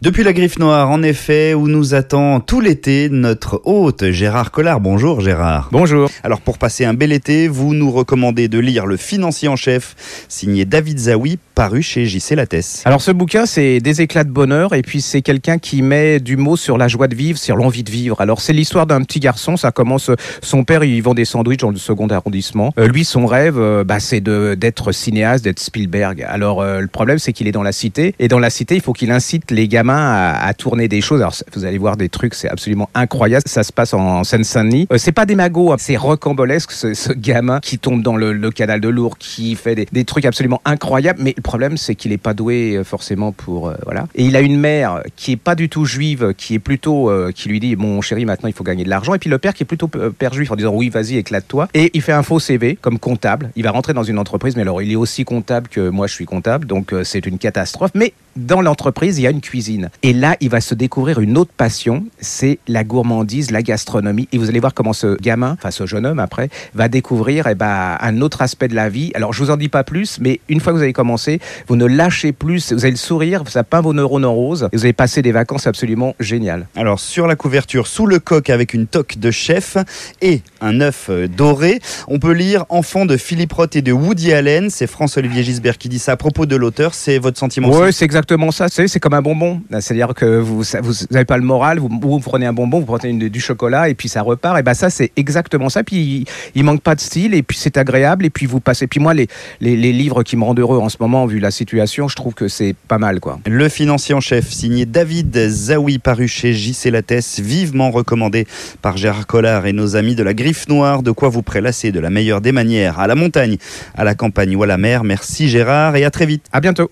Depuis la Griffe Noire, en effet, où nous attend tout l'été notre hôte Gérard Collard. Bonjour Gérard. Bonjour. Alors pour passer un bel été, vous nous recommandez de lire Le Financier en chef, signé David Zawi, paru chez JC Lattès. Alors ce bouquin, c'est des éclats de bonheur et puis c'est quelqu'un qui met du mot sur la joie de vivre, sur l'envie de vivre. Alors c'est l'histoire d'un petit garçon, ça commence, son père il vend des sandwichs dans le second arrondissement. Euh, lui son rêve, euh, bah, c'est d'être cinéaste, d'être Spielberg. Alors euh, le problème c'est qu'il est dans la cité et dans la cité il faut qu'il incite les gamins à, tourner des choses. Alors vous allez voir des trucs, c'est absolument incroyable. Ça se passe en, Seine-Saint-Denis. Euh, c'est pas des magots, hein. c'est rocambolesque ce, gamin qui tombe dans le, canal de Lourdes, qui fait des, trucs absolument incroyables. Mais le problème, c'est qu'il est pas doué euh, forcément pour euh, voilà. Et il a une mère qui est pas du tout juive, qui est plutôt qui lui dit mon chéri maintenant il faut gagner de l'argent. Et puis le père qui est plutôt père juif en disant oui vas-y éclate-toi. Et il fait un faux CV comme comptable. Il va rentrer dans une entreprise, mais alors il est aussi comptable que moi je suis comptable, donc c'est une catastrophe. Mais dans l'entreprise, il y a une cuisine. Et là, il va se découvrir une autre passion, c'est la gourmandise, la gastronomie. Et vous allez voir comment ce gamin, enfin ce jeune homme après, va découvrir eh ben, un autre aspect de la vie. Alors, je vous en dis pas plus, mais une fois que vous avez commencé, vous ne lâchez plus, vous allez le sourire, ça peint vos neurones en rose, et vous allez passer des vacances absolument géniales. Alors, sur la couverture, sous le coq avec une toque de chef et un œuf euh, doré, on peut lire Enfant de Philippe Roth et de Woody Allen. C'est François-Olivier Gisbert qui dit ça à propos de l'auteur. C'est votre sentiment Oui, c'est exactement exactement ça. C'est comme un bonbon. C'est-à-dire que vous n'avez pas le moral, vous, vous, prenez un bonbon, vous prenez du chocolat et puis ça repart. Et ben ça, c'est exactement ça. Puis il, il, manque pas de style et puis c'est agréable. Et puis vous passez. Puis moi, les, les, livres qui me rendent heureux en ce moment, vu la situation, je trouve que c'est pas mal. quoi. Le financier en chef, signé David Zawi, paru chez JC Lattès, vivement recommandé par Gérard Collard et nos amis de la Griffe Noire. De quoi vous prélasser de la meilleure des manières, à la montagne, à la campagne ou à la mer. Merci Gérard et à très vite. À bientôt.